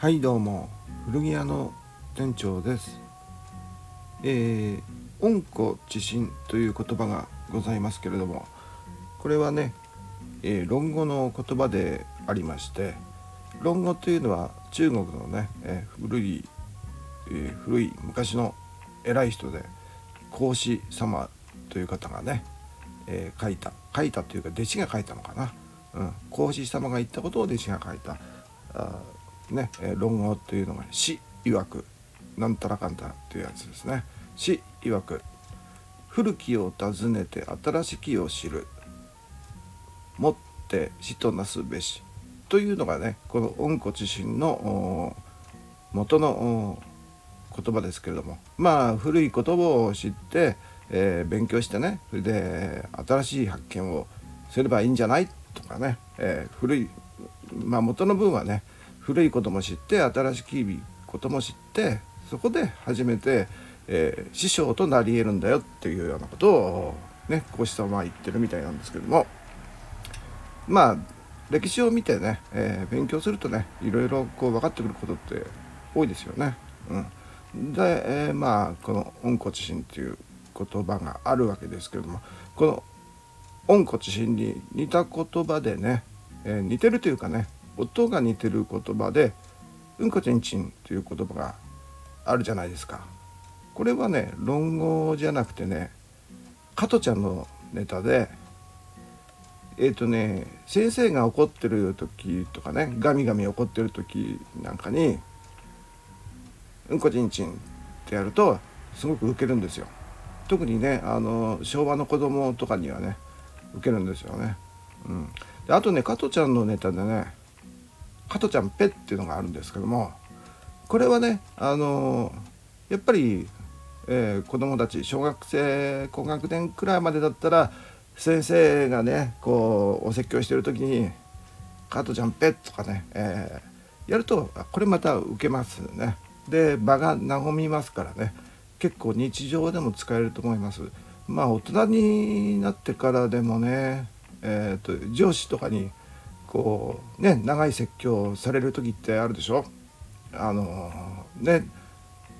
はいどうも。古着屋の店長です。えー、温故知新という言葉がございますけれどもこれはね、えー、論語の言葉でありまして論語というのは中国のね、えー、古い、えー、古い昔の偉い人で孔子様という方がね、え、書いた。書いたというか弟子が書いたのかな、うん、孔子様が言ったことを弟子が書いた。あね、え、論語というのが死曰くなんたらかんたらっていうやつですね。死曰く古きを訪ねて新しきを知る。もって死となすべしというのがねこの温故知新の元の言葉ですけれども。まあ古い言葉を知って、えー、勉強してねそれで新しい発見をすればいいんじゃない？とかね、えー、古いまあ元の文はね古いことも知って新しいことも知ってそこで初めて、えー、師匠となり得るんだよっていうようなことをね孔子様は言ってるみたいなんですけどもまあ歴史を見てね、えー、勉強するとねいろいろこう分かってくることって多いですよね。うん、で、えー、まあこの「温故知新」っていう言葉があるわけですけどもこの「温故知新」に似た言葉でね、えー、似てるというかね音が似てる言葉で「うんこちんちん」という言葉があるじゃないですか。これはね論語じゃなくてね加トちゃんのネタでえっ、ー、とね先生が怒ってる時とかねガミガミ怒ってる時なんかに「うんこちんちん」ってやるとすごくウケるんですよ。特にねあの昭和の子供とかにはねウケるんですよね。うん、であとね加トちゃんのネタでね加トちゃんペっていうのがあるんですけどもこれはねあのやっぱり、えー、子供たち小学生高学年くらいまでだったら先生がねこうお説教してる時に「加トちゃんペッ」とかね、えー、やるとこれまた受けますね。で場が和みますからね結構日常でも使えると思います。まあ大人になってからでもね、えーと上司とかにこうね長い説教される時ってあるでしょ？あのね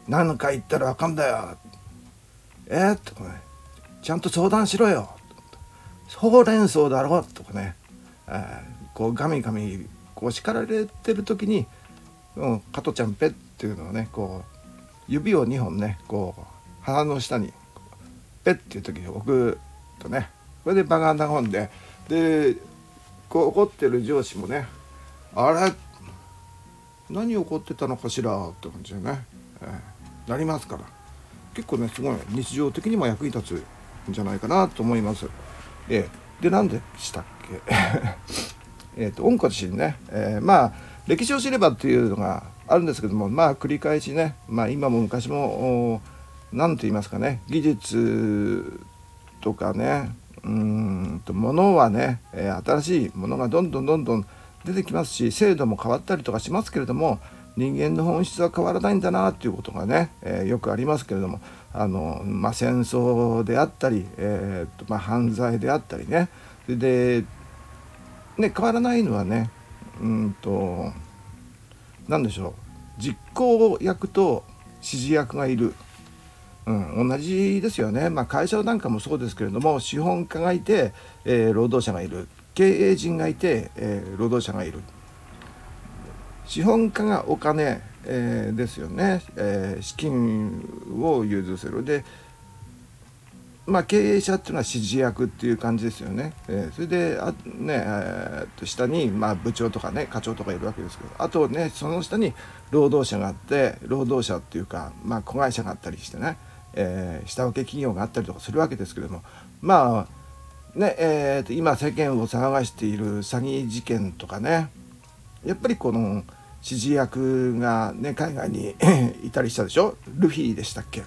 何回言ったらあかんだよ。えー、とかね。ちゃんと相談しろよ。ほうれん草だろとかね、えー、こうガミガミこう叱られてる時に「うん、加トちゃんペッ」っていうのをねこう指を2本ねこう鼻の下にペッっていう時に置くとね。これで場が和んででこう怒ってる上司もねあれ何怒ってたのかしらって感じでね、えー、なりますから。結構ねすごい日常的にも役に立つんじゃないかなと思います。えー、で何でしたっけ？えっと温故知新ね、えー、まあ歴史を知ればっていうのがあるんですけどもまあ繰り返しね、まあ、今も昔も何と言いますかね技術とかねうんと物はね、え、新しいものがどんどんどんどん出てきますし制度も変わったりとかしますけれども人間の本質は変わらないんだなっていうことがね、え、よくありますけれどもあの、まあ、戦争であったり、えーとまあ、犯罪であったりね。でね変わらないのはねうんと何でしょう。実行役と指示役がいる。うん、同じですよね、まあ、会社なんかもそうですけれども資本家がいて、えー、労働者がいる。経営陣がいて、えー、労働者がいる。資本家がお金、えー、ですよね、えー、資金を融通する。でまあ、経営者っていうのは指示役っていう感じですよね。えー、それであ、ねえー、と下に、まあ、部長とかね課長とかいるわけですけどあとねその下に労働者があって労働者っていうか、まあ、子会社があったりしてね。えー、下請け企業があったりとかするわけですけれどもまあねえー、と今世間を騒がしている詐欺事件とかねやっぱりこの指示役がね海外に いたりしたでしょ？ルフィでしたっけ、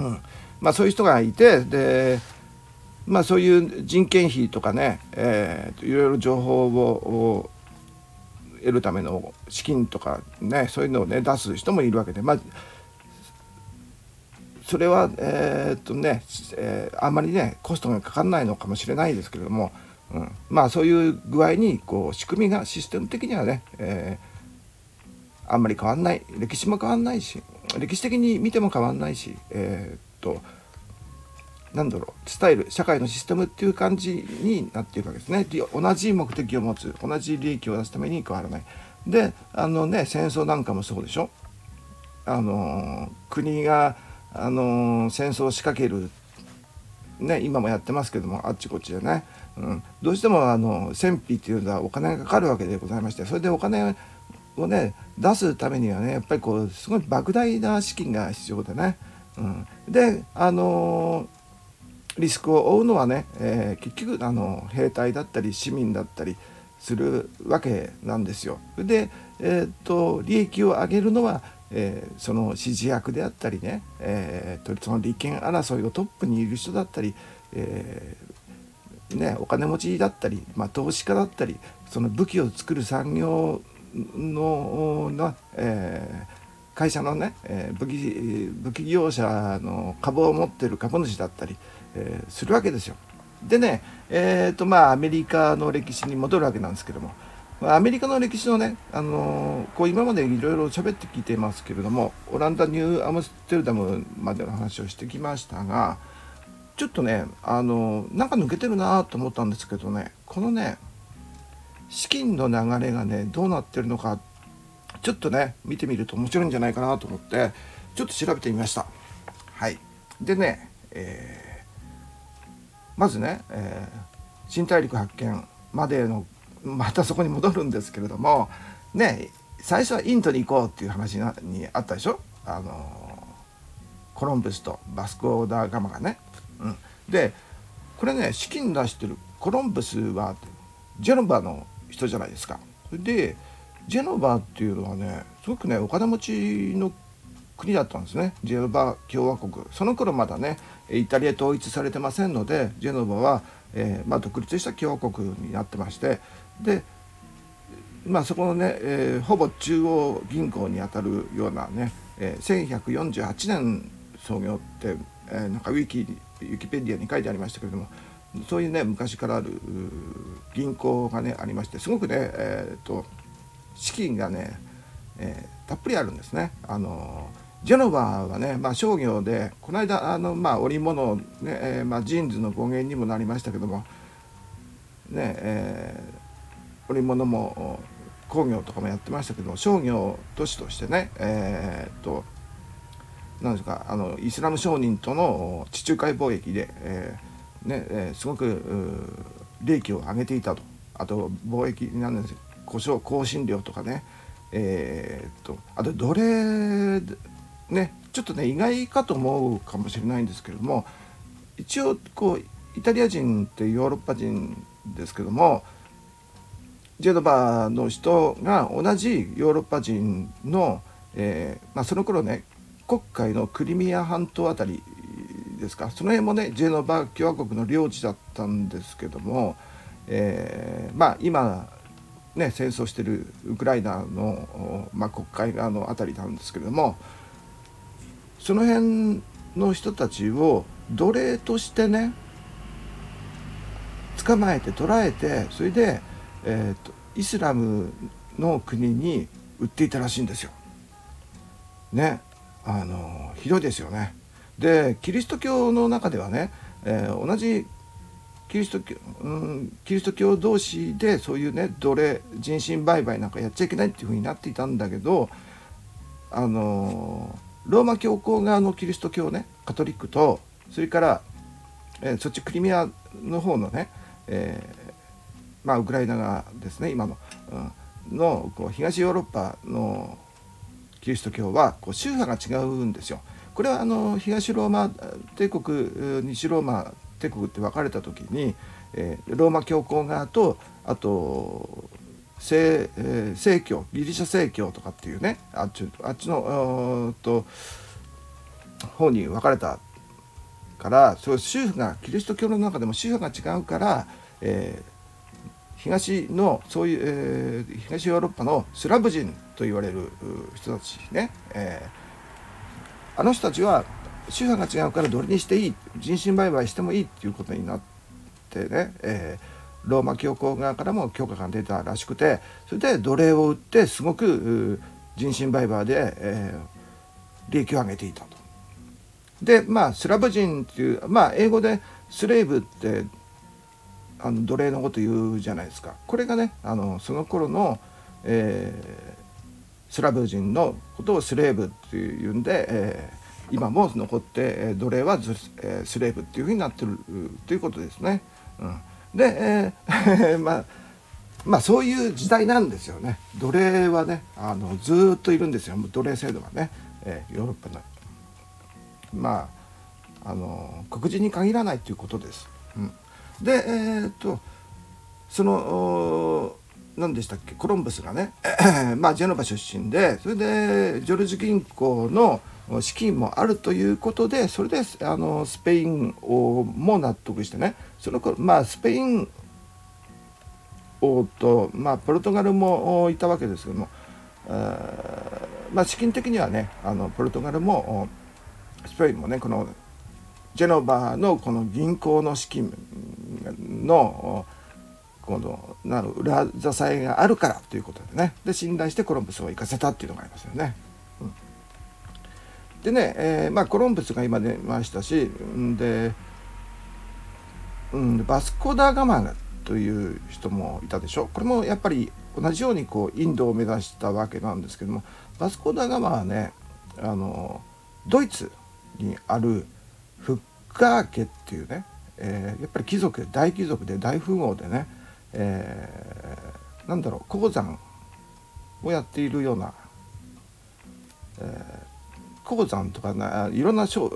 うん。まあ、そういう人がいてでまあそういう人件費とかね、えー、いろいろ情報を得るための資金とかねそういうのをね出す人もいるわけでまあそれはえー、っとね、えー、あんまりねコストがかかんないのかもしれないですけれども、うん、まあそういう具合にこう仕組みがシステム的にはね、えあんまり変わんない歴史も変わんないし歴史的に見ても変わんないしえー、っとなんだろうスタイル社会のシステムっていう感じになっているわけですね。同じ目的を持つ同じ利益を出すために変わらない。であのね戦争なんかもそうでしょ。あの国があの戦争を仕掛けるね今もやってますけどもあっちこっちでね、うん、どうしてもあの戦費っていうのはお金がかかるわけでございましてそれでお金をね出すためにはねやっぱりこうすごい莫大な資金が必要でね、うん、であのリスクを負うのはね、えー、結局あの兵隊だったり市民だったりするわけなんですよ。で、えー、っと利益を上げるのは、えー、その指示役であったりね、えー、その利権争いのトップにいる人だったり、えー、ね、お金持ちだったり、まあ、投資家だったりその武器を作る産業のの、えー、会社のね、えー、武器武器業者の株を持ってる株主だったり、えー、するわけですよ。でねえーとまあアメリカの歴史に戻るわけなんですけどもアメリカの歴史のね、あのー、こう今までいろいろ喋ってきてますけれどもオランダニューアムステルダムまでの話をしてきましたがちょっとねあのー、なんか抜けてるなと思ったんですけどねこのね資金の流れがねどうなってるのかちょっとね見てみると面白いんじゃないかなと思ってちょっと調べてみました。はいでね、えーまずね、え、新大陸発見までのまたそこに戻るんですけれどもね最初はインドに行こうっていう話にあったでしょ？あのコロンブスとバスコーダーガマがね。うん、でこれね資金出してるコロンブスはジェノバの人じゃないですか。でジェノバっていうのはねすごくねお金持ちの国だったんですねジェノバ共和国その頃まだねイタリア統一されてませんのでジェノバは、えー、まあ、独立した共和国になってましてで、まあ、そこのね、えー、ほぼ中央銀行にあたるようなね、えー、1148年創業って、えー、なんかウィキウィキペディアに書いてありましたけれどもそういうね昔からある銀行がねありましてすごくね、えーと、資金がね、えー、たっぷりあるんですね。あのジェノバはね、まあ、商業でこの間あの、まあ、織物、ねえーまあ、ジーンズの語源にもなりましたけども、ねえー、織物も工業とかもやってましたけど商業都市としてね、えー、っとなんですかあのイスラム商人との地中海貿易で、えーねえー、すごく利益を上げていたと。あと貿易なんです故障香辛料とかねえー、っとあと奴隷ねちょっとね意外かと思うかもしれないんですけれども一応こうイタリア人ってヨーロッパ人ですけどもジェドバの人が同じヨーロッパ人の、えー、まあ、その頃ね黒海のクリミア半島あたりですか。その辺もねジェノバ共和国の領地だったんですけども、えー、まあ今ね戦争してるウクライナの、まあ、国海側の辺りなんですけれどもその辺の人たちを奴隷としてね捕まえて捕らえてそれで、えーと、イスラムの国に売っていたらしいんですよ。ねあのひどいですよね。でキリスト教の中ではね、えー、同じキリスト教、うん、キリスト教同士でそういうね奴隷人身売買なんかやっちゃいけないっていうふうになっていたんだけどあのローマ教皇側のキリスト教ねカトリックとそれから、えー、そっちクリミアの方のね、えー、まあウクライナ側ですね今の、うん、のこう東ヨーロッパのキリスト教はこう宗派が違うんですよ。これはあの東ローマ帝国西ローマ帝国って分かれた時に、えー、ローマ教皇側とあと正,、えー、正教ギリシャ正教とかっていうねあっちあっちのと方に分かれたからそう宗派がキリスト教の中でも宗派が違うから、えー、東のそういう、えー、東ヨーロッパのスラブ人と言われる人たちね、えー、あの人たちは宗派が違うからどれにしていい人身売買してもいいっていうことになってね、えーローマ教皇側からも許可が出たらしくてそれで奴隷を売ってすごく人身売買で、えー、利益を上げていたと。でまあスラブ人っていうまあ英語でスレーブってあの奴隷のこと言うじゃないですか。これがねあのその頃の、えー、スラブ人のことをスレーブっていうんで、えー、今も残って、え奴隷はえー、スレーブっていうふうになってるということですね。うん、で、えー、まあまあそういう時代なんですよね。奴隷はねあのずっといるんですよ。奴隷制度がね、えー、ヨーロッパの。まああの黒人に限らないということです。うん、でえー、っとその何でしたっけコロンブスがね、まあ、ジェノバ出身でそれでジョルジュ銀行の資金もあるということでそれであのスペインをも納得してねそのまあスペイン王と、まあ、ポルトガルもいたわけですけども、まあ、資金的にはねあのポルトガルもスペインもねこのジェノバのこの銀行の資金のこのなる裏支えがあるからということでね。で信頼してコロンブスを行かせたっていうのがありますよね。うん、でね、えー、まあ、コロンブスが今出ましたしで、うん、バスコ・ダ・ガマという人もいたでしょ。これもやっぱり同じようにこうインドを目指したわけなんですけどもバスコ・ダ・ガマはねあのドイツにあるフカー家っていうね、えー、やっぱり貴族大貴族で大富豪でね、えー、なんだろう鉱山をやっているような、えー、鉱山とかないろんな商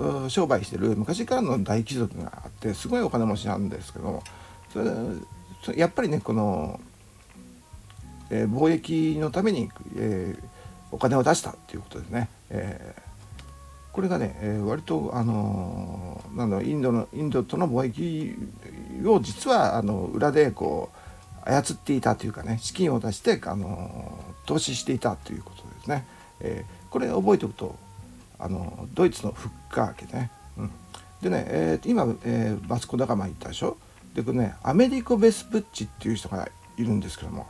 売してる昔からの大貴族があってすごいお金持ちなんですけどそれやっぱりねこの、えー、貿易のために、えー、お金を出したっていうことですね。えーこれがね、えー、割とあのなんだインドのインドとの貿易を実はあの裏でこう操っていたというかね資金を出してあの投資していたということですね。えー、これ覚えておくとあのドイツのフッカー家ね。うん、でね、えー、今、えー、バスコ・ダガマ言ったでしょ？でこれねアメリコ・ベスプッチっていう人がいるんですけども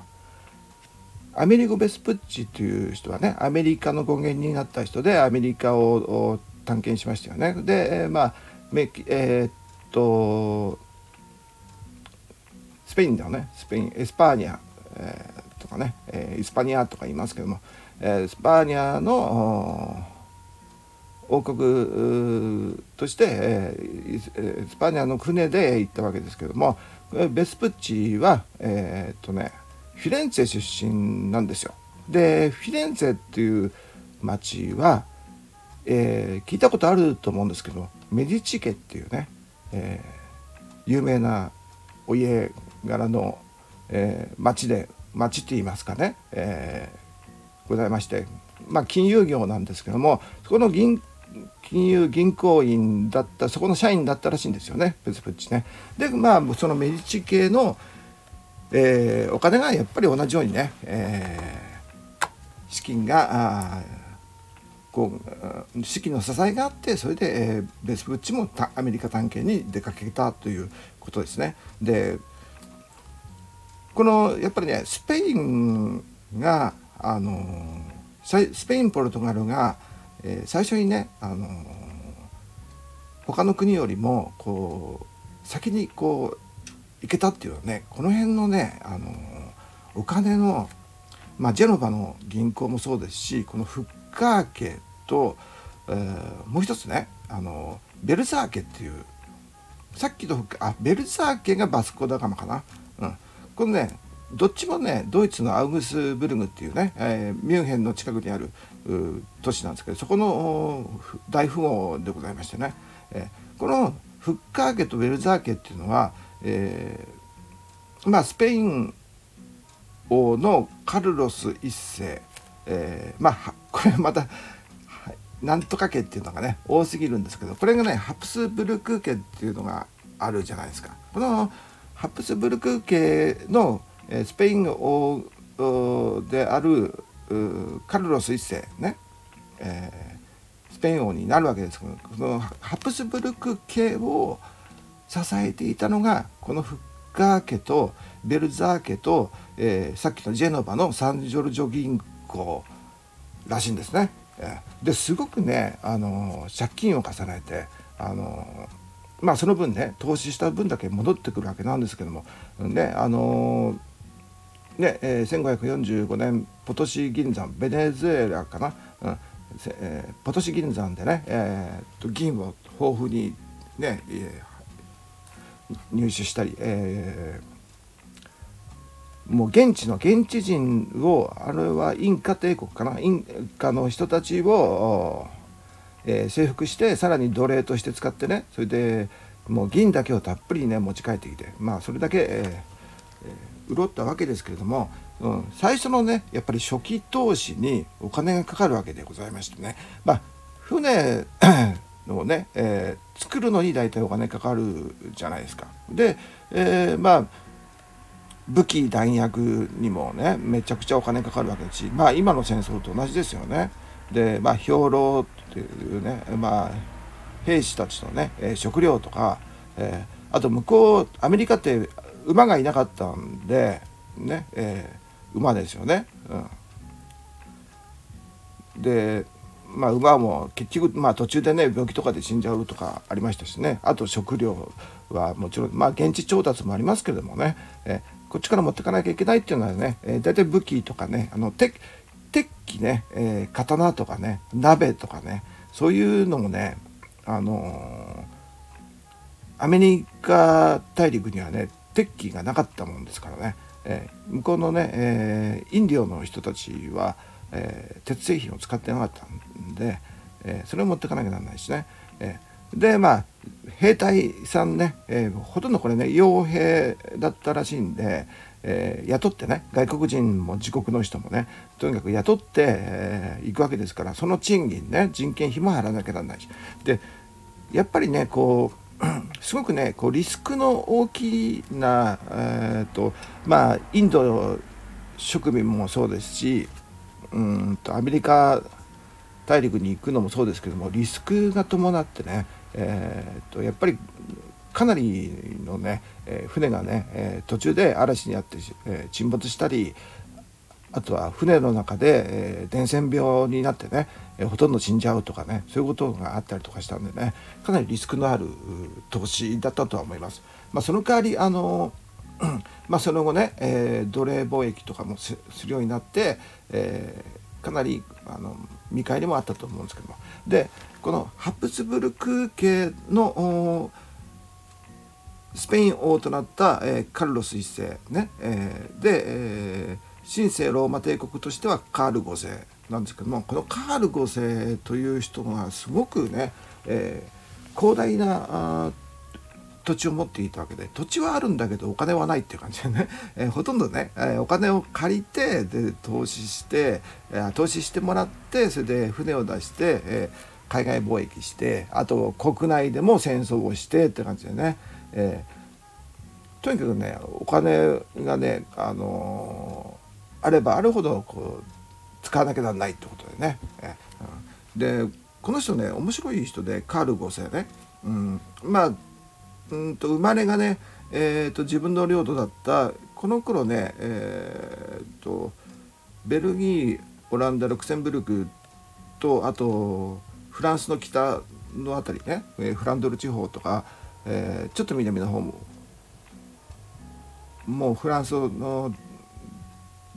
アメリゴ・ベスプッチという人はねアメリカの語源になった人でアメリカを探検しましたよね。で、えー、まあえー、っとスペインではね。スペインエスパーニャ、えー、とかね、えー、イスパニアとか言いますけども、えー、スパーニャの王国として、えー、スパーニャの船で行ったわけですけども。ベスプッチはえー、っとねフィレンツェ出身なんですよ。でフィレンツェっていう町は、えー、聞いたことあると思うんですけどメディチ家っていうね、えー、有名なお家柄の、えー、町で町って言いますかね、えー、ございましてまあ金融業なんですけどもそこの銀金融銀行員だったそこの社員だったらしいんですよねプツプチね。でまあそのメディチ系の、えー、お金がやっぱり同じようにね、えー、資金があこう資金の支えがあってそれで、えー、ベスブッチもアメリカ探検に出かけたということですね。でこのやっぱりねスペインがあのスペインポルトガルが、えー、最初にねあの他の国よりもこう先にこう行けたっていうのはねこの辺のねあのお金の、まあ、ジェノバの銀行もそうですしこのフッカー家と、えー、もう一つねあのベルザー家っていうさっきとあベルザー家がバスコダガマかな、うん、このねどっちもねドイツのアウグスブルグっていうね、えー、ミュンヘンの近くにある都市なんですけどそこの大富豪でございましてね、えー、このフッカー家とベルザー家っていうのはえー、まあスペイン王のカルロス1世、えー、まあ これまたなんとか家っていうのがね多すぎるんですけどこれがねハプスブルク家っていうのがあるじゃないですか。このハプスブルク家のスペイン王であるカルロス1世ね、えー、スペイン王になるわけですけどこのハプスブルク家を支えていたのがこのフッカー家とベルザー家と、えー、さっきのジェノバのサンジョルジョ銀行らしいんですね。ですごくねあの借金を重ねてあのまあその分ね投資した分だけ戻ってくるわけなんですけどもねあのね、えー、1545年ポトシ銀山ベネズエラかな、うんえー、ポトシ銀山でね、えー、銀を豊富にね、えー、入手したり、えー、もう現地の現地人をあれはインカ帝国かな？インカの人たちを、えー、征服してさらに奴隷として使ってねそれでもう銀だけをたっぷりね持ち帰ってきてまあそれだけ、えー潤ったわけですけれども、うん、最初のねやっぱり初期投資にお金がかかるわけでございましてね。まあ船をね、えー、作るのに大体お金かかるじゃないですか。で、えー、まあ武器弾薬にもねめちゃくちゃお金かかるわけだしまあ今の戦争と同じですよね。でまあ兵糧っていうねまあ兵士たちのね、え食料とか、えー、あと向こうアメリカって馬がいなかったんでね、えー、馬ですよね。うん、でまあ馬も結局、まあ、途中でね病気とかで死んじゃうとかありましたしね。あと食料はもちろんまあ現地調達もありますけれどもね、え、こっちから持ってかなきゃいけないっていうのはね、えー、大体武器とかねあの鉄器ね、えー、刀とかね鍋とかねそういうのもねあのー、アメリカ大陸にはね鉄器がなかったもんですからね、えー、向こうのね、えー、インディオの人たちは、えー、鉄製品を使ってなかったんで、えそれを持ってかなきゃならないしね、えでまあ兵隊さんね、えほとんどこれね傭兵だったらしいんで、え雇ってね外国人も自国の人もねとにかく雇って、え行くわけですからその賃金ね人件費も払わなきゃならないし。でやっぱりねこう すごくねこうリスクの大きな、えーとまあ、インド植民もそうですしうんとアメリカ大陸に行くのもそうですけどもリスクが伴ってね、えー、とやっぱりかなりのね、えー、船がね、えー、途中で嵐にあって、えー、沈没したりあとは船の中で、え、伝染病になってね、え、ほとんど死んじゃうとかねそういうことがあったりとかしたんでねかなりリスクのある投資だったとは思います。まあ、その代わりあのまあ、その後ね、えー、奴隷貿易とかもするようになって、えー、かなりあの見返りもあったと思うんですけども。でこのハプスブルク系のスペイン王となった、えー、カルロス1世ね、えー、で、えー神聖ローマ帝国としてはカール5世なんですけどもこのカール5世という人がすごくね、えー、広大な土地を持っていたわけで土地はあるんだけどお金はないっていう感じでね、えー、ほとんどね、えー、お金を借りてで投資して、えー、投資してもらってそれで船を出して、えー、海外貿易してあと国内でも戦争をしてって感じでね、えー、とにかくねお金がねあのあればあるほどこう使わなきゃならないってことでね。えでこの人ね面白い人でカール5世ね、うん、まあうんと生まれがね、えーと、自分の領土だったこの頃ね、えーと、ベルギーオランダルクセンブルクとあとフランスの北の辺りね、えフランドル地方とか、えー、ちょっと南の方ももうフランスの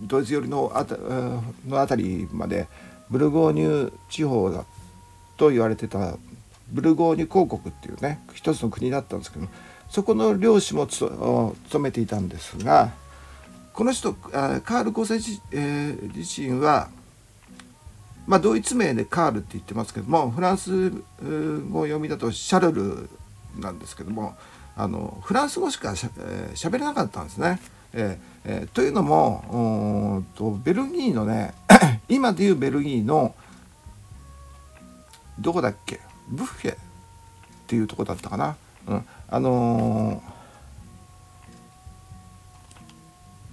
ドイツ寄りのあたの辺りまでブルゴーニュ地方だと言われてたブルゴーニュ公国っていうね一つの国だったんですけどそこの領主も務めていたんですがこの人カール5世、えー、自身は、まあ、ドイツ名でカールって言ってますけどもフランス語読みだとシャルルなんですけどもあのフランス語しかしゃべ、えー、れなかったんですね。えーえー、というのもとベルギーのね 今でいうベルギーのどこだっけ？ブッフェっていうとこだったかな、うん、あの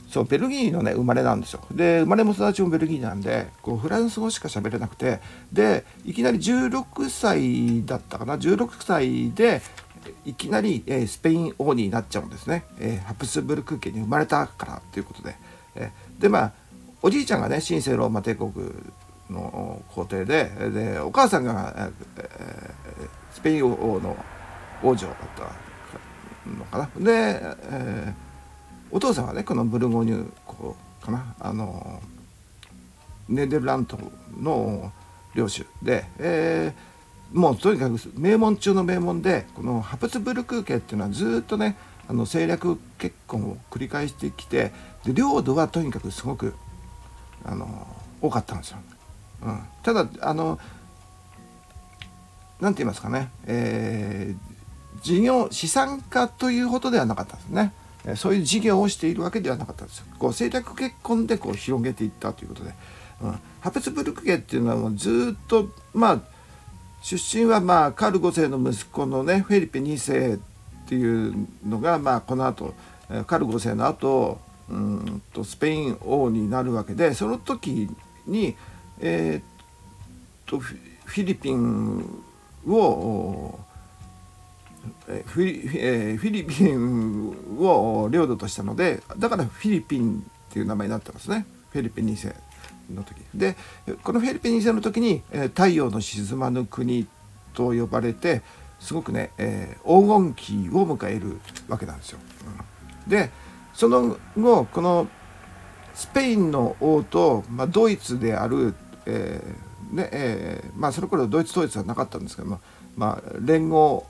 ー、そうベルギーのね生まれなんですよ。で生まれも育ちもベルギーなんでこうフランス語しか喋れなくてでいきなり16歳だったかな。16歳でいきなり、えー、スペイン王になっちゃうんですね、えー、ハプスブルク家に生まれたからということで、え、でまあおじいちゃんがね神聖ローマ帝国の皇帝ででお母さんが、えー、スペイン王の王女だったのかなで、えー、お父さんはねこのブルゴーニュ公かなあのネデルラントの領主で、えー、もうとにかく名門中の名門でこのハプスブルク家っていうのはずっとねあの政略結婚を繰り返してきてで領土はとにかくすごくあの多かったんですよ。うん、ただあの何て言いますかね、えー、事業資産家というほどではなかったんですね。そういう事業をしているわけではなかったんですよ。こう政略結婚でこう広げていったということで、うん、ハペツブルク家っていうのはもうずっとまあ出身はまあカール5世の息子のねフェリペ2世っていうのがまあこの後カール5世の後うんとスペイン王になるわけでその時に、えー、とフィリピンをフィえー、フィリピンを領土としたのでだからフィリピンっていう名前になったんですね。フィリピン2世の時。でこのフィリピン2世の時に、え、太陽の沈まぬ国と呼ばれてすごくね、えー、黄金期を迎えるわけなんですよ。うん、でその後このスペインの王と、まあ、ドイツである、えーねえーまあ、その頃ドイツ統一はなかったんですけども、まあ、連合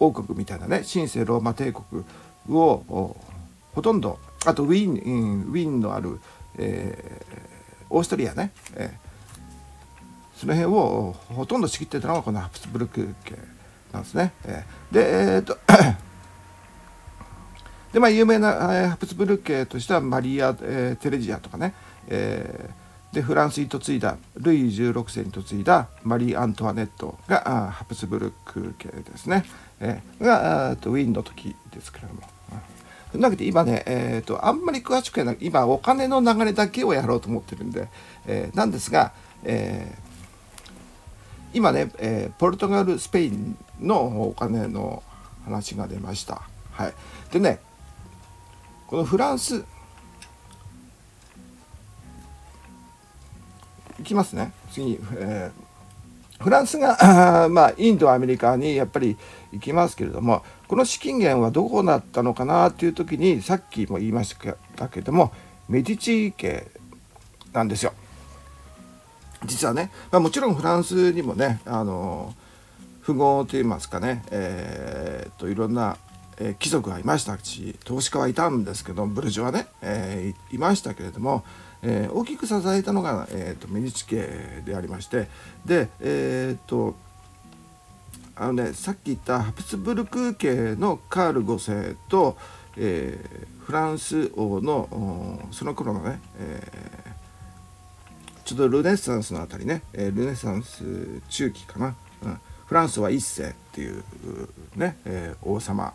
王国みたいなね神聖ローマ帝国をほとんどあとウィーンウィーンのある、えー、オーストリアね、えー、その辺をほとんど仕切ってたのがこのハプスブルク家なんですね。えー、でえっ、とでまあ有名な、ハプスブルク家としてはマリア、えー、テレジアとかね、えー、でフランスに嫁いだルイ16世に嫁いだマリー・アントワネットがハプスブルク家ですね。えー、がウィーンの時ですけれども。そんなわけで今ね、えーと、あんまり詳しくはない今お金の流れだけをやろうと思ってるんで、えー、なんですが、えー、今ね、えー、ポルトガルスペインのお金の話が出ました。はい、でねこのフランスいきますね次、えー、フランスが まあインドアメリカにやっぱり行きますけれどもこの資金源はどこだったのかなっていう時にさっきも言いましたけれどもメディチ家なんですよ。実はね、まあ、もちろんフランスにもねあの富豪といいますかね、えー、といろんな、貴族がいましたし投資家はいたんですけどブルジョはね、えー、いましたけれども、えー、大きく支えたのが、えーと、メディチ家でありましてでえっ、とあのねさっき言ったハプスブルク家のカール5世と、えー、フランス王のその頃のね、えー、ちょっとルネッサンスのあたりね、え、ルネサンス中期かな、うん、フランスは1世っていうね、えー、王様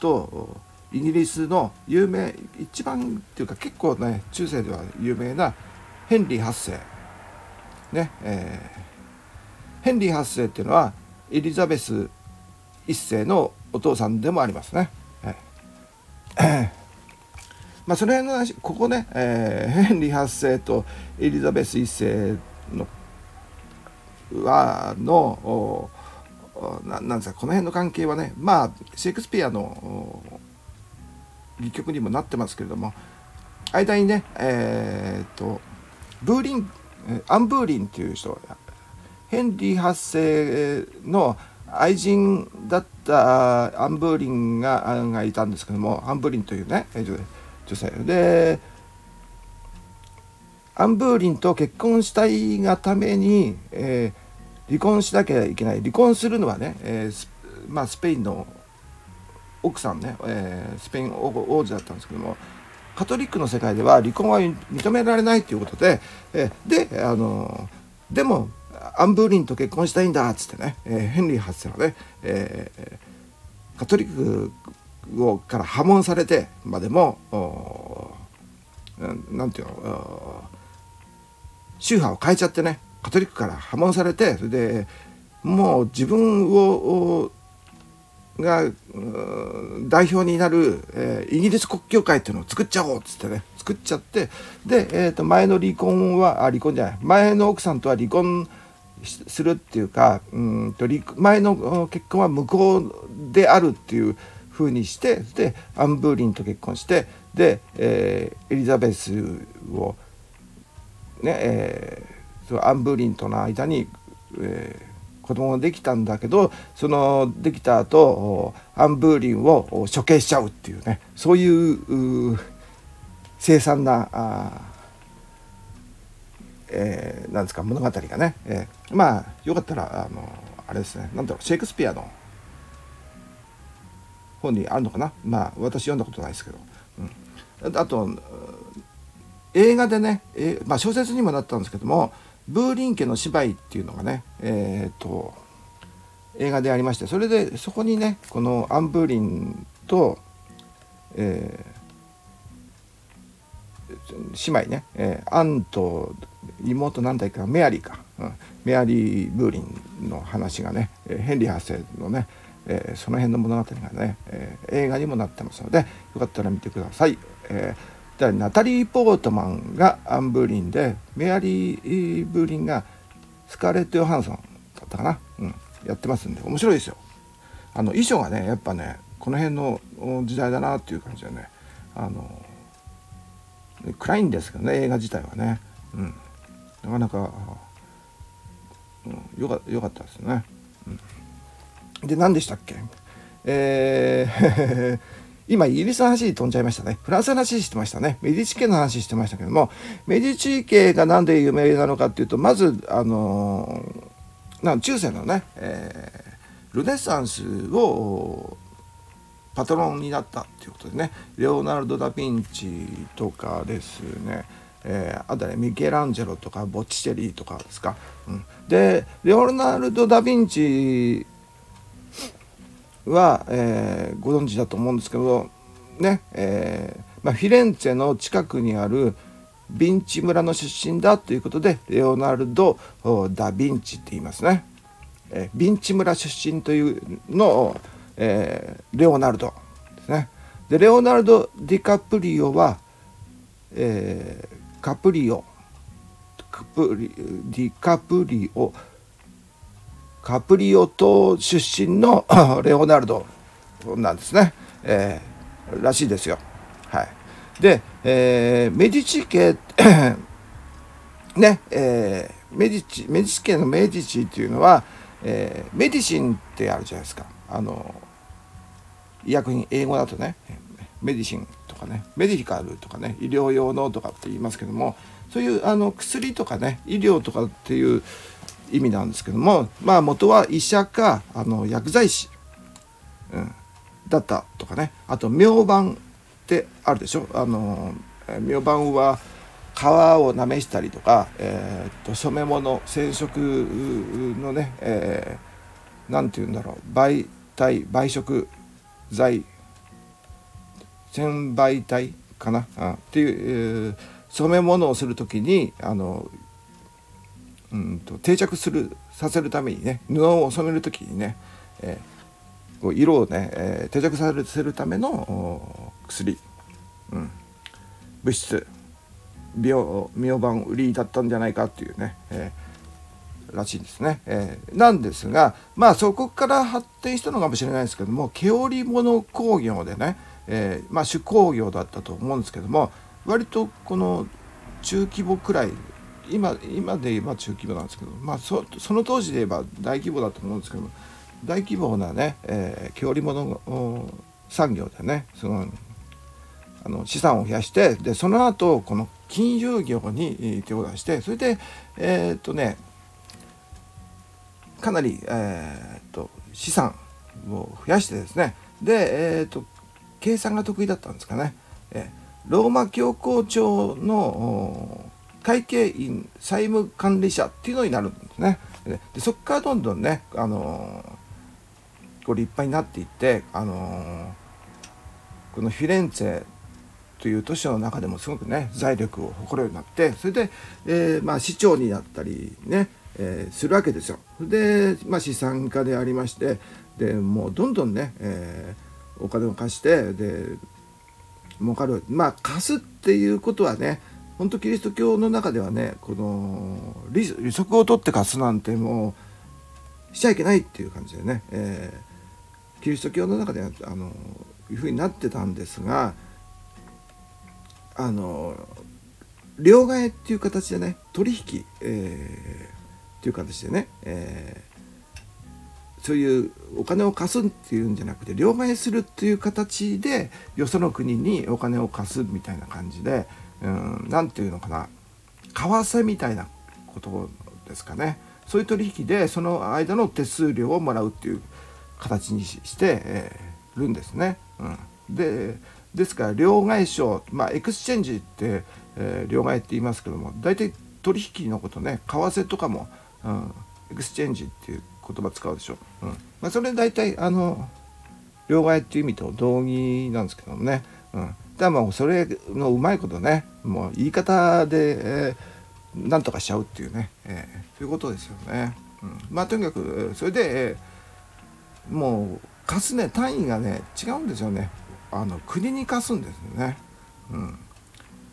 とイギリスの有名一番っていうか結構ね中世では有名なヘンリー8世ねえー、ヘンリー8世っていうのはエリザベス一世のお父さんでもありますね。はいまあその辺の話ここね、えー、ヘンリー8世とエリザベス一世のはのおななんですかこの辺の関係はねまあシェイクスピアの戯曲にもなってますけれども間にねえっ、とブーリンアンブーリンっていう人ヘンリー8世の愛人だったアンブーリンががいたんですけどもアンブーリンというね女性。でアンブーリンと結婚したいがために、えー、離婚しなきゃいけない。離婚するのはね、えーまあ、スペインの奥さんね、えー、スペイン王子だったんですけどもカトリックの世界では離婚は認められないということで、えー、であのでもアンブーリンと結婚したいんだっつってね、えー、ヘンリー8世はね、えー、カトリックをから破門されてまでも何ていうの宗派を変えちゃってねカトリックから破門されてそれでもう自分をが代表になる、えー、イギリス国教会っていうのを作っちゃおうっつってね。作っちゃってで、えー、と前の離婚はあ離婚じゃない。前の奥さんとは離婚するっていうかうんと前の結婚は無効であるっていうふうにしてでアンブーリンと結婚してで、えー、エリザベスをねえー、そのアンブーリンとの間に、えー、子供ができたんだけどそのできた後アンブーリンを処刑しちゃうっていうね。そういう凄惨なあ、えー、なんですか物語がね、えー、まあよかったらあのあれですね。何だろうシェイクスピアの本にあるのかな？まあ私読んだことないですけど、うん、あと映画でね、えー、まあ、小説にもなったんですけどもブーリン家の芝居っていうのがねえっ、と映画でありましてそれでそこにねこのアン・ブーリンと、えー、姉妹ね、えー、アンと妹何代かメアリーか、うん、メアリー・ブーリンの話がねヘンリー8世のねえー、その辺の物語がね、えー、映画にもなってますのでよかったら見てください。えー、ナタリー・ポートマンがアン・ブーリンでメアリー・ブーリンがスカーレット・ヨハンソンだったかな、うん、やってますんで面白いですよ。あの衣装がねやっぱねこの辺の時代だなっていう感じでねあの暗いんですけどね映画自体はね、うん、なかなか、うん、よかよかったですね。うん。で何でしたっけ？えー今イギリスの話飛んじゃいましたね。フランスの話してましたね。メディチ家の話してましたけどもメディチ家が何で有名なのかっていうとまずあのな中世のね、えー、ルネサンスをパトロンになったっていうことでね。レオナルド・ダ・ヴィンチとかですね。えー、あとねミケランジェロとかボッチチェリーとかですか、うん、でレオナルド・ダ・ヴィンチは、えー、ご存知だと思うんですけどね、えーまあ、フィレンツェの近くにあるヴィンチ村の出身だということでレオナルド・ダ・ヴィンチって言いますね。え、ヴィンチ村出身というのを、えー、レオナルドですね。でレオナルド・ディカプリオは、えー、カプリオディカプリオカプリオ島出身の レオナルドなんですね、えー、らしいですよ。はい、で、えー、メディチ家 ね、えー、メディチメディチ家のメディチっていうのは、えー、メディシンってあるじゃないですか。あの医薬品英語だとねメディシンとかねメディカルとかね医療用のとかって言いますけどもそういうあの薬とかね医療とかっていう意味なんですけどもまあ元は医者かあの薬剤師、うん、だったとかね。あと明板ってあるでしょ。あの明板は皮をなめしたりとか、えー、と染め物染色のね、えー、て言うんだろう。媒体媒色剤染媒体かな。あっていう、えー、染め物をする時にあのうんと定着するさせるためにね布を染める時にね、えー、こう色をね、えー、定着させるための薬、うん、物質美容明板売りだったんじゃないかっていうね、えー、らしいんですね、えー、なんですがまあそこから発展したのかもしれないですけども毛織物工業でね、えー、まあ手工業だったと思うんですけども割とこの中規模くらい今今で言えば中規模なんですけど、まあ、そその当時で言えば大規模だと思うんですけど大規模なね、えー、毛織物産業でねそのあの資産を増やしてでその後この金融業に手を出してそれでえー、っとねかなり、えー、っと資産を増やしてですねで、えー、っと計算が得意だったんですかね。えローマ教皇庁の会計員債務管理者っていうのになるんですね。でそこからどんどんね、あのー、こう立派になっていって、あのー、このフィレンツェという都市の中でもすごくね財力を誇るようになってそれで、えー、まあ、市長になったりね、え、するわけですよ。で、まあ、資産家でありましてでもうどんどんね、え、お金を貸してで儲かるまあ貸すっていうことはね本当キリスト教の中ではねこの利息を取って貸すなんてもうしちゃいけないっていう感じでね、えー、キリスト教の中ではあのいうふうになってたんですがあの両替っていう形でね取引、えー、っていう形でね、えー、そういうお金を貸すっていうんじゃなくて両替するっていう形でよその国にお金を貸すみたいな感じで何て言うのかな為替みたいなことですかねそういう取引でその間の手数料をもらうっていう形にして、えー、るんですね。うん、でですから両替商まあ exchange って、えー、両替って言いますけども大体取引のことね為替とかも、うん、 exchange っていう言葉使うでしょ。うんまあ、それ大体あの両替っていう意味と同義なんですけどもね。うんだもうそれのうまいことねもう言い方で、えー、なんとかしちゃうっていうね、えー、そういうことですよね。うん、まあとにかくそれで、えー、もう貸すね単位がね違うんですよねあの国に貸すんですよね。うん、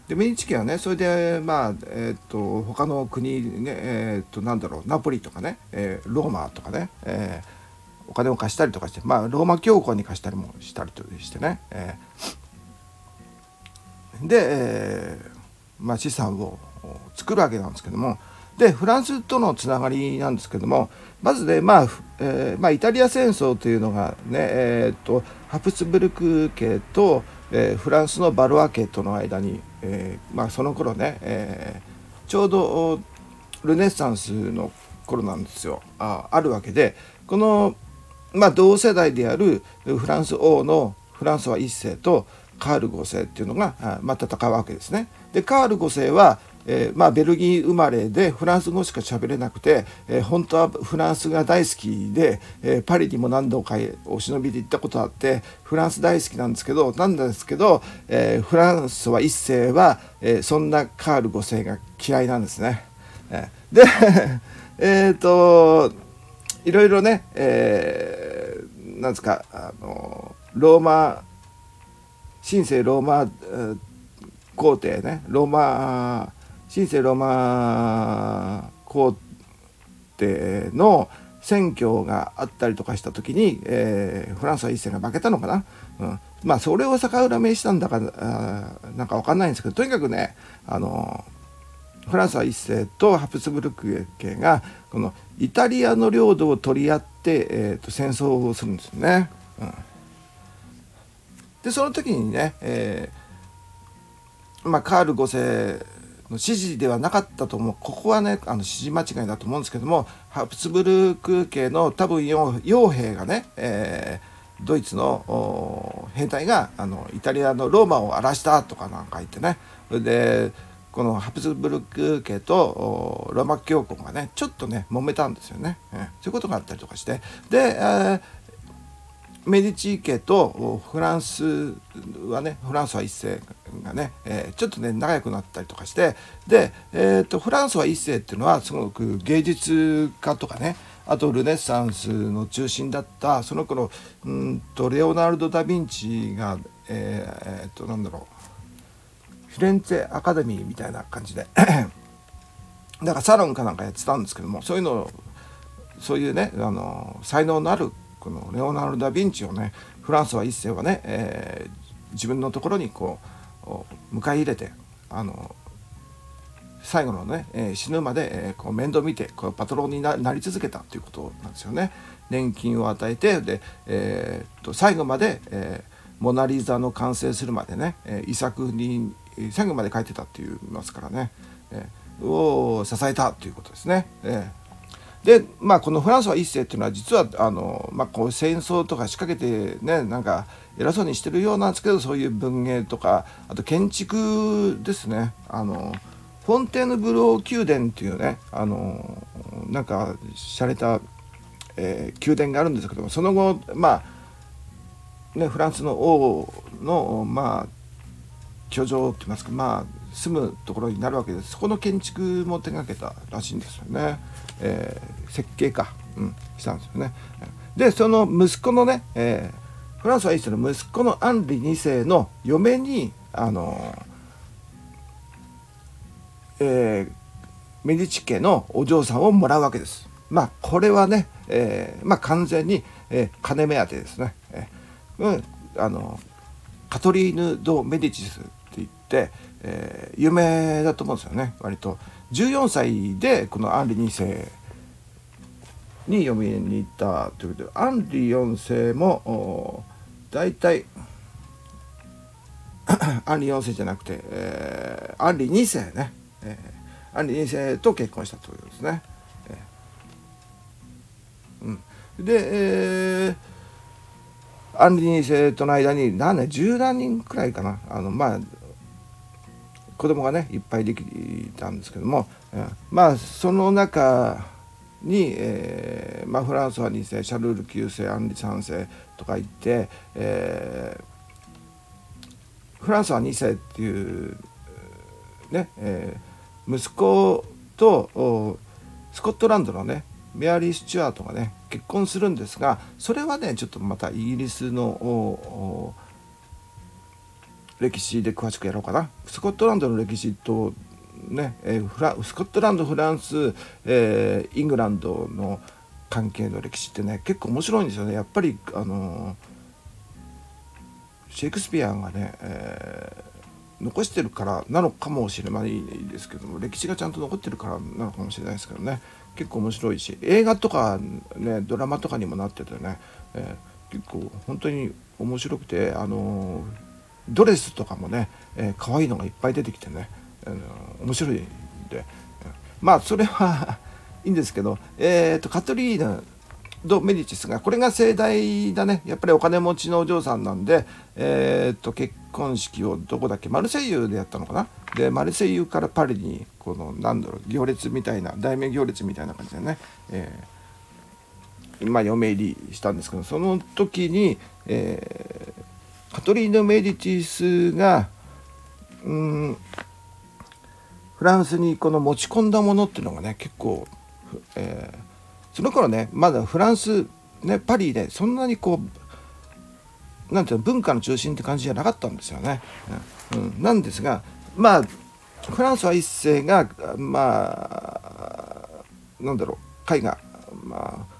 でメディチ家はねそれでまあえっ、と他の国ねえっ、となんだろうナポリとかね、えー、ローマとかね、えー、お金を貸したりとかしてまあローマ教皇に貸したりもしたりとしてね、えー、で、えー、まあ、資産を作るわけなんですけども。でフランスとのつながりなんですけども。まずね、まあえー、まあ、イタリア戦争というのがね、えーと、ハプスブルク家と、えー、フランスのバルア家との間に、えまあ、その頃ね、えちょうどルネッサンスの頃なんですよ。ああるわけで。この、まあ、同世代であるフランス王のフランソワ1世とカール5世っていうのが、まあ、戦うわけですね。でカール5世は、えー、まあ、ベルギー生まれでフランス語しか喋れなくて、えー、本当はフランスが大好きで、えー、パリにも何度かお忍びで行ったことあってフランス大好きなんですけどなんですけど、えフランスは一世は、えそんなカール5世が嫌いなんですね。えで えっといろいろね、えー、なんですかあのローマ神聖ローマ皇帝ね。ローマ神聖ローマ皇帝の選挙があったりとかした時に、えー、フランスは一世が負けたのかな、うん、まあそれを逆恨みしたんだかなんか分かんないんですけどとにかくねあのフランスは一世とハプスブルク家がこのイタリアの領土を取り合って、えー、と戦争をするんですね。うん。でその時にね、えー、まあ、カール5世の指示ではなかったと思う。ここはねあの指示間違いだと思うんですけどもハプスブルク系の多分傭兵がね、えー、ドイツの兵隊があのイタリアのローマを荒らしたとかなんか言ってね。それでこのハプスブルク家とローマ教皇がねちょっとね揉めたんですよね、えー、そういうことがあったりとかして。で、えー、メディチ家とフランスはねフランスは一世がね、えー、ちょっとね仲良くなったりとかしてで、えーと、フランスは一世っていうのはすごく芸術家とかねあとルネサンスの中心だったその頃うんとレオナルド・ダ・ヴィンチがえー、っとなんだろうフィレンツェ・アカデミーみたいな感じでだからサロンかなんかやってたんですけどもそういうのそういうねあの才能のあるこのレオナルド・ダ・ヴィンチをねフランスは一世はね、えー、自分のところにこう迎え入れてあの最後のね、えー、死ぬまで、えー、こう面倒見てこうパトロンになり続けたということなんですよね。年金を与えてで、えー、と最後まで、えモナ・リザの完成するまでね、え遺作に最後まで書いてたって言いますからね、えを支えたということですね。えーでまあこのフランスは一世っていうのは実はあの、まあ、こう戦争とか仕掛けてねなんか偉そうにしてるようなんですけどそういう文芸とかあと建築ですね。あのフォンテーヌブロー宮殿っていうねあのなんか洒落た、えー、宮殿があるんですけどもその後まあねフランスの王のまあ居城って言いますかまあ住むところになるわけです。そこの建築も手がけたらしいんですよね、えー、設計か、うん、したんですよねでその息子のね、えー、フランスは一世の息子のアンリ2世の嫁にあのえー、メディチ家のお嬢さんをもらうわけです。まあこれはね、えー、まあ完全に、えー、金目当てですね。えー、うん、あのカトリーヌ・ド・メディチスって言って、えー、有名だと思うんですよね割と。14歳でこのアンリ2世に読みに行ったということでアンリ4世も大体 アンリ4世じゃなくて、えー、アンリ2世ね、えー、アンリ2世と結婚したということですね。えー、うん、で、えー、アンリ2世との間に何年十何人くらいかな。あのまあ子供がねいっぱいできたんですけども、うん、まあその中に、えーまあ、フランスは2世シャルール9世アンリ3世とか言って、えー、フランスは2世っていうね、えー、息子とスコットランドのねメアリー・スチュアートがね結婚するんですがそれはねちょっとまたイギリスの歴史で詳しくやろうかな。スコットランドの歴史とね、えー、フラスコットランドフランス、えー、イングランドの関係の歴史ってね結構面白いんですよね。やっぱりあのシェイクスピアがね、え、残してるからなのかもしれないですけども歴史がちゃんと残ってるからなのかもしれないですけどね。結構面白いし映画とかねドラマとかにもなっててね、えー、結構本当に面白くてあのドレスとかもね、えー、可愛いのがいっぱい出てきてねあの面白いんでまあそれは いいんですけど、えーと、カトリーナ・ド・メディチスがこれが盛大だね。やっぱりお金持ちのお嬢さんなんで、えーと、結婚式をどこだっけマルセイユでやったのかな？でマルセイユからパリにこのなんだろう行列みたいな大名行列みたいな感じでね、えー、まあ嫁入りしたんですけどその時に、えー、カトリーヌ・メディチスがうんフランスにこの持ち込んだものっていうのがね結構、えー、その頃ねまだフランスねパリでそんなにこうなんていうの文化の中心って感じじゃなかったんですよね。うん、なんですがまあフランスは一世がまあなんだろう絵画まあ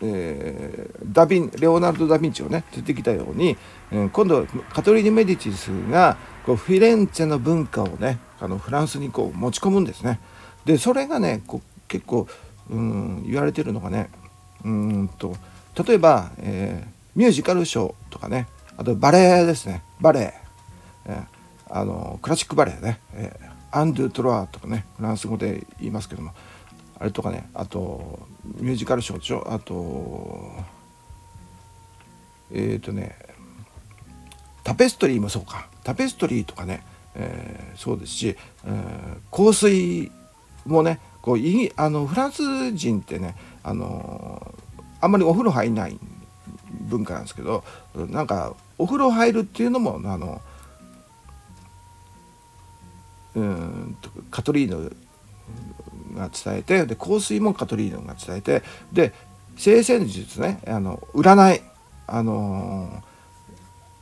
えー、ダビンレオナルド・ダ・ヴィンチをね出てきたように、えー、今度カトリーニ・メディチスがこうフィレンツェの文化をねあのフランスにこう持ち込むんですね。でそれがねこう結構うん言われてるのがねうんと例えば、えー、ミュージカルショーとかねあとバレエですね。バレエ、えー、あのクラシックバレエね、えー、アンドゥ・トロワとかねフランス語で言いますけども。あれとかねあとミュージカルショーでしょ？あとえっ、ー、とねタペストリーもそうか。タペストリーとかね、えー、そうですし、えー、香水もねこういあのフランス人ってねあのあんまりお風呂入んない文化なんですけどなんかお風呂入るっていうのもあのうんカトリーヌが伝えてで香水もカトリーヌが伝えてで聖戦術ねあの占いあの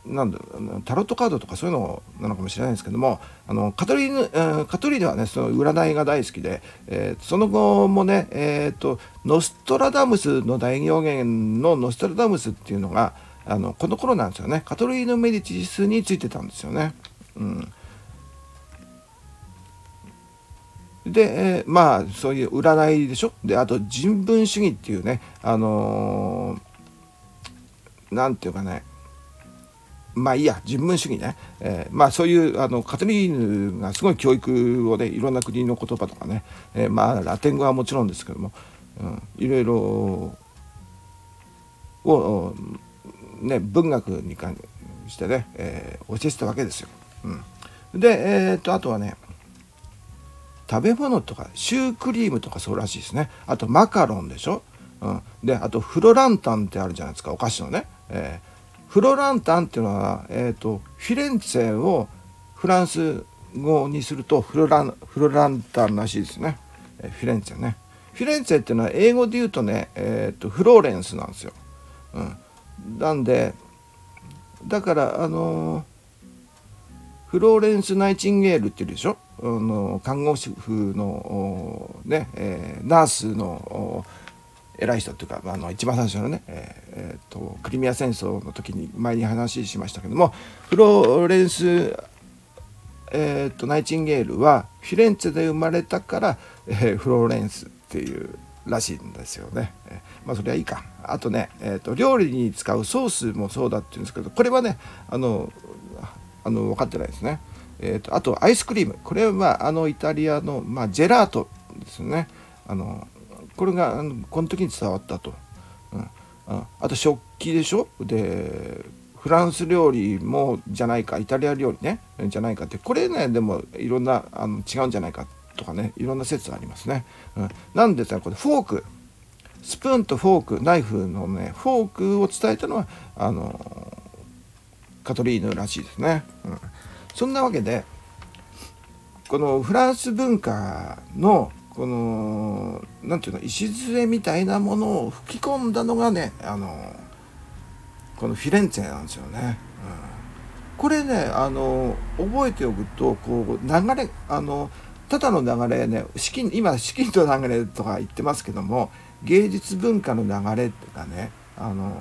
なんだタロットカードとかそういうのなのかもしれないですけどもあのカトリーヌカトリーヌはねその占いが大好きで、えー、その後もね、えーと、ノストラダムスの大予言のノストラダムスっていうのがあのこの頃なんですよねカトリーヌ・メディチスについてたんですよね。うんで、えー、まあそういう占いでしょ？であと人文主義っていうねあの何、ー、て言うかねまあいいや人文主義ね、えー、まあそういうあのカトリーヌがすごい教育をねいろんな国の言葉とかね、えー、まあラテン語はもちろんですけども、うん、いろいろを、ね、文学に関してね、えー、教えてたわけですよ。うん、で、えーとあとはね食べ物とかシュークリームとかそうらしいですね。あとマカロンでしょ、うん、であとフロランタンってあるじゃないですか。お菓子のね、えー、フロランタンっていうのは、えーと、フィレンツェをフランス語にするとフロランフロランタンらしいですね、えー、フィレンツェね。フィレンツェっていうのは英語で言うとね、えーと、フローレンスなんですよ。うん、なんでだからあのフローレンス・ナイチンゲールっていうでしょ？の看護師婦のね、えー、ナースの偉い人っていうか、あの一番最初のね、えー、とクリミア戦争の時に前に話しましたけどもフローレンス、えー、とナイチンゲールはフィレンツェで生まれたから、えー、フローレンスっていうらしいんですよね。え、まあそれはいいか。あとね、えーと、料理に使うソースもそうだっていうんですけどこれはねあのあの分かってないですね。えーと、あとアイスクリーム。これはあのイタリアの、まあ、ジェラートですね。あのこれがこの時に伝わったと、うん、あと食器でしょ？でフランス料理もじゃないかイタリア料理ね。じゃないかって。これねでもいろんなあの違うんじゃないかとかね。いろんな説ありますね、うん、なんですがこれフォーク。スプーンとフォーク。ナイフのねフォークを伝えたのはあのカトリーヌらしいですね、うん、そんなわけでこのフランス文化のこの何ていうの礎みたいなものを吹き込んだのがねあのこのフィレンツェなんですよね。うん、これねあの覚えておくとこう流れあのただの流れね資金今資金と流れとか言ってますけども芸術文化の流れがねあの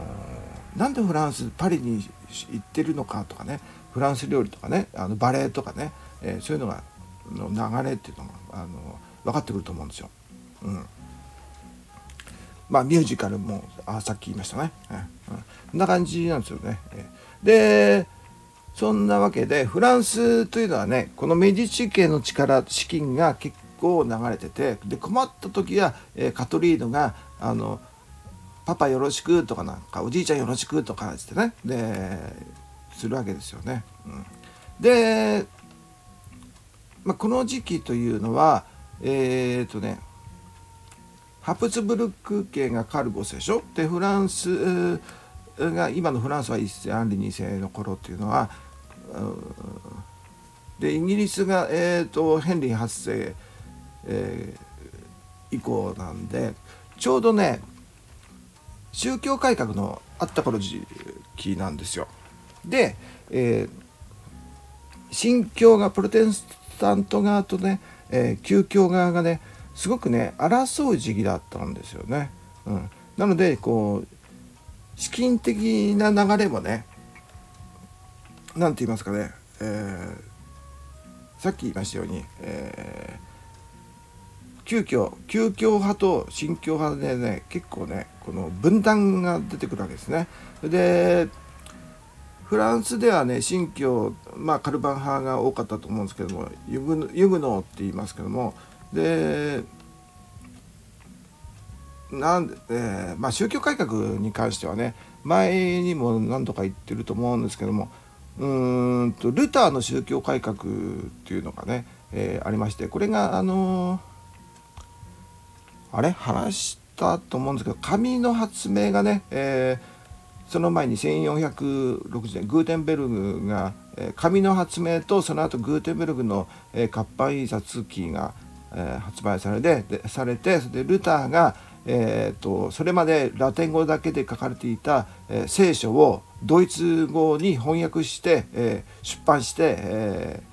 なんでフランスパリに行ってるのかとかねフランス料理とかねあのバレエとかね、えー、そういうのがの流れっていうのがあの分かってくると思うんですよ。うん、まあミュージカルもあさっき言いましたね、うん、こんな感じなんですよね。でそんなわけでフランスというのはねこのメディチ家の力資金が結構流れててで困った時は、えー、カトリーヌがあのパパよろしくとかなんかおじいちゃんよろしくとかってね。でするわけですよね。うん、で、まあ、この時期というのはえっ、とねハプツブルク家がカルボスでしょ？でフランスが今のフランスは一世アンリ2世の頃っていうのはでイギリスが、えーと、ヘンリー8世、えー、以降なんでちょうどね宗教改革のあった頃時期なんですよ。で、えー、新教がプロテスタント側とねえー、旧教側がねすごくね争う時期だったんですよね。うん、なのでこう資金的な流れもね何て言いますかね、えー、さっき言いましたように、えー、旧教旧教派と新教派でね結構ねこの分断が出てくるわけですね。でフランスではね新教、まあ、カルバン派が多かったと思うんですけどもユグユグノーって言いますけどもでなんで、えー、まあ、宗教改革に関してはね前にも何度か言ってると思うんですけどもうんとルターの宗教改革っていうのがね、えー、ありましてこれがあのー、あれ？話したと思うんですけど紙の発明がね、えーその前に1460年グーテンベルグが紙の発明とその後グーテンベルグの活版印刷機が発売されてされてでルターが、えーと、それまでラテン語だけで書かれていた、え聖書をドイツ語に翻訳して、え出版して、え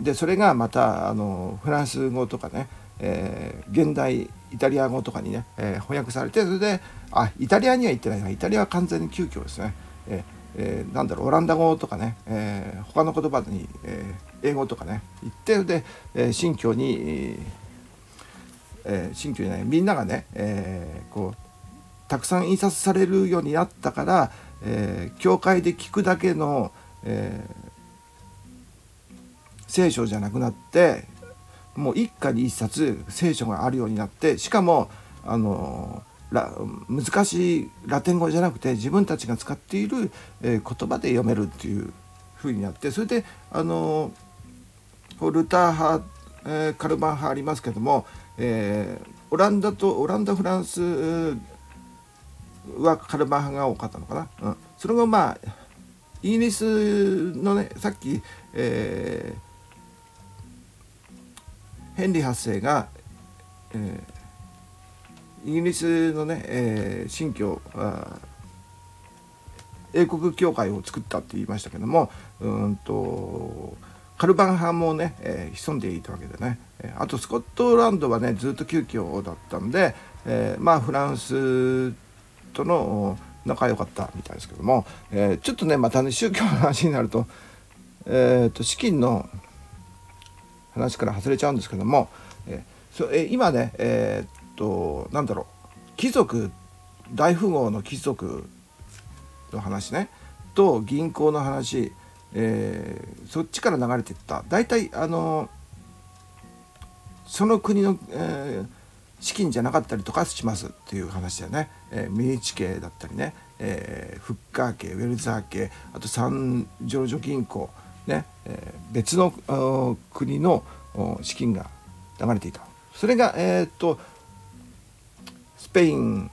でそれがまたあのフランス語とかね、え現代イタリア語とかにね、えー、翻訳されてそれであイタリアには行ってないなイタリアは完全に急遽ですね、ええー、なんだろうオランダ語とかね、えー、他の言葉に、えー、英語とかね言ってで、えー、新疆に、えー、新疆じゃないみんながね、えー、こうたくさん印刷されるようになったから、えー、教会で聞くだけの、えー、聖書じゃなくなってもう一家に一冊聖書があるようになってしかもあの難しいラテン語じゃなくて自分たちが使っている、えー、言葉で読めるっていうふうになってそれであのルター派、えー、カルバン派ありますけども、えー、オランダとオランダフランスはカルバン派が多かったのかな？うん、それがまあイギリスのねさっき、えー、ヘンリー8世が、えー、イギリスのね、えー、新教英国教会を作ったって言いましたけどもうんとカルバン派もね、えー、潜んでいたわけでね。あとスコットランドはねずっと旧教だったんで、えー、まあフランスとの仲良かったみたいですけども、えー、ちょっとねまたね宗教の話になると,、えーと、資金の話から外れちゃうんですけども、えーそえ、今ねえー、っとなんだろう貴族大富豪の貴族の話ねと銀行の話、えー、そっちから流れていった。大体あのその国の、えー、資金じゃなかったりとかします。っていう話だよね、えー、ミニチ系だったりね、えー、フッカー系ウェルザー系あとサンジョージョ銀行。ね、えー、別の国の資金が流れていたそれがえー、っとスペイン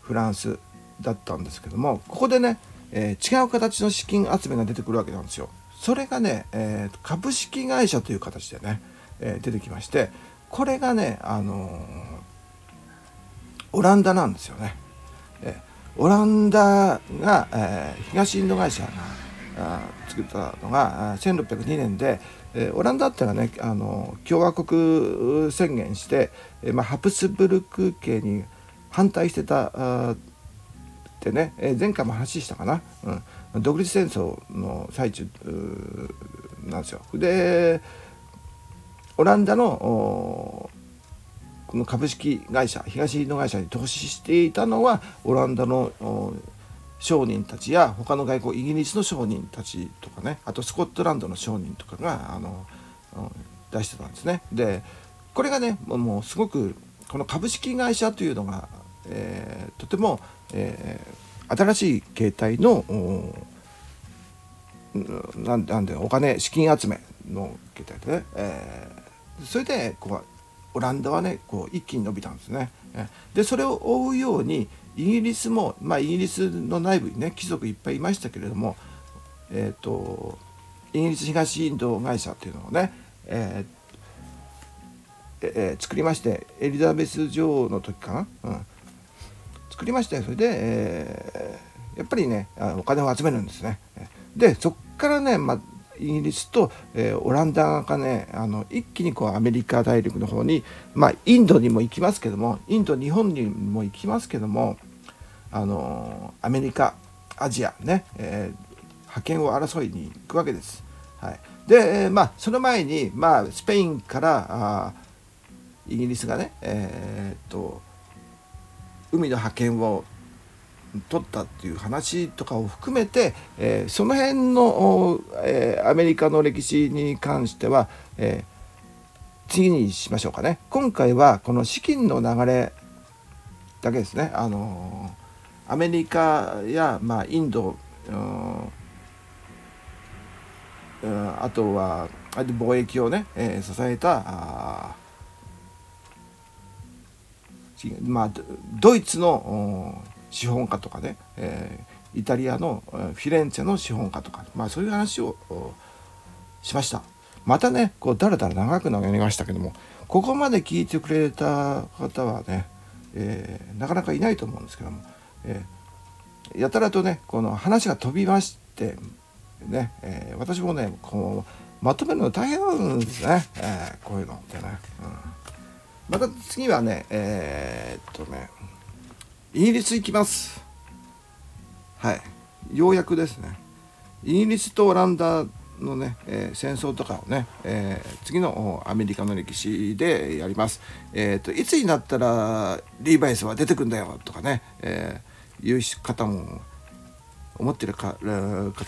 フランスだったんですけどもここでね、えー、違う形の資金集めが出てくるわけなんですよ。それがね、えー、株式会社という形でね、えー、出てきましてこれがね、あの、オランダなんですよね。えオランダが、え東インド会社が作ったのが1602年で、えオランダっていうのはねあの共和国宣言して、えまあ、ハプスブルク系に反対してたあってね、え前回も話したかな、うん、独立戦争の最中なんですよ。でオランダのこの株式会社東インド会社に投資していたのはオランダの商人たちや他の外国イギリスの商人たちとかねあとスコットランドの商人とかがあの出してたんですね。でこれがねもうすごくこの株式会社というのが、えー、とても、えー、新しい形態のなんなんでお金資金集めの形態でね、えー、それでこうオランダはねこう一気に伸びたんですね。でそれを追うようにイギリスも、まあ、イギリスの内部にね貴族いっぱいいましたけれども、えーと、イギリス東インド会社っていうのをね、えーえー、作りましてエリザベス女王の時かな、うん、作りましてそれで、えー、やっぱりねお金を集めるんですね。でそっからね、まあ、イギリスと、えー、オランダがねあの一気にこうアメリカ大陸の方に、まあ、インドにも行きますけどもインド日本にも行きますけどもあのアメリカアジアね、えー、覇権を争いに行くわけです。はい、で、え、まあその前に、まあ、スペインからあイギリスがね、えー、っと海の覇権を取ったっていう話とかを含めて、えー、その辺の、えー、アメリカの歴史に関しては、えー、次にしましょうかね。今回はこの資金の流れだけですね。あのアメリカや、まあ、インド、うん、あとは貿易をね、えー、支えたあまあドイツの資本家とかね、えー、イタリアのフィレンツェの資本家とか、まあ、そういう話をしました。またねこうだらだら長くなりましたけどもここまで聞いてくれた方はね、えー、なかなかいないと思うんですけども、えー、やたらとねこの話が飛びましてね、えー、私もねこうまとめるの大変なんですね、えこういうのってね、うん、また次はねえっとねイギリス行きますはいようやくですねイギリスとオランダのね、えー、戦争とかをね、えー、次のアメリカの歴史でやります。えーと、いつになったらリーバイスは出てくんだよとかね、えー、いう方も思ってる方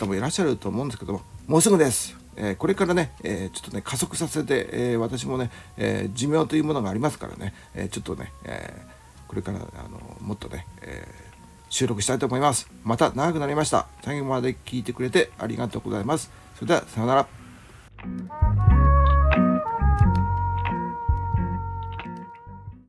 もいらっしゃると思うんですけどももうすぐです。え、これからね、え、ちょっとね加速させて、え、私もね、え寿命というものがありますからね、えちょっとね、えこれからあのもっとね、えー、収録したいと思います。また長くなりました。最後まで聞いてくれてありがとうございます。それではさようなら。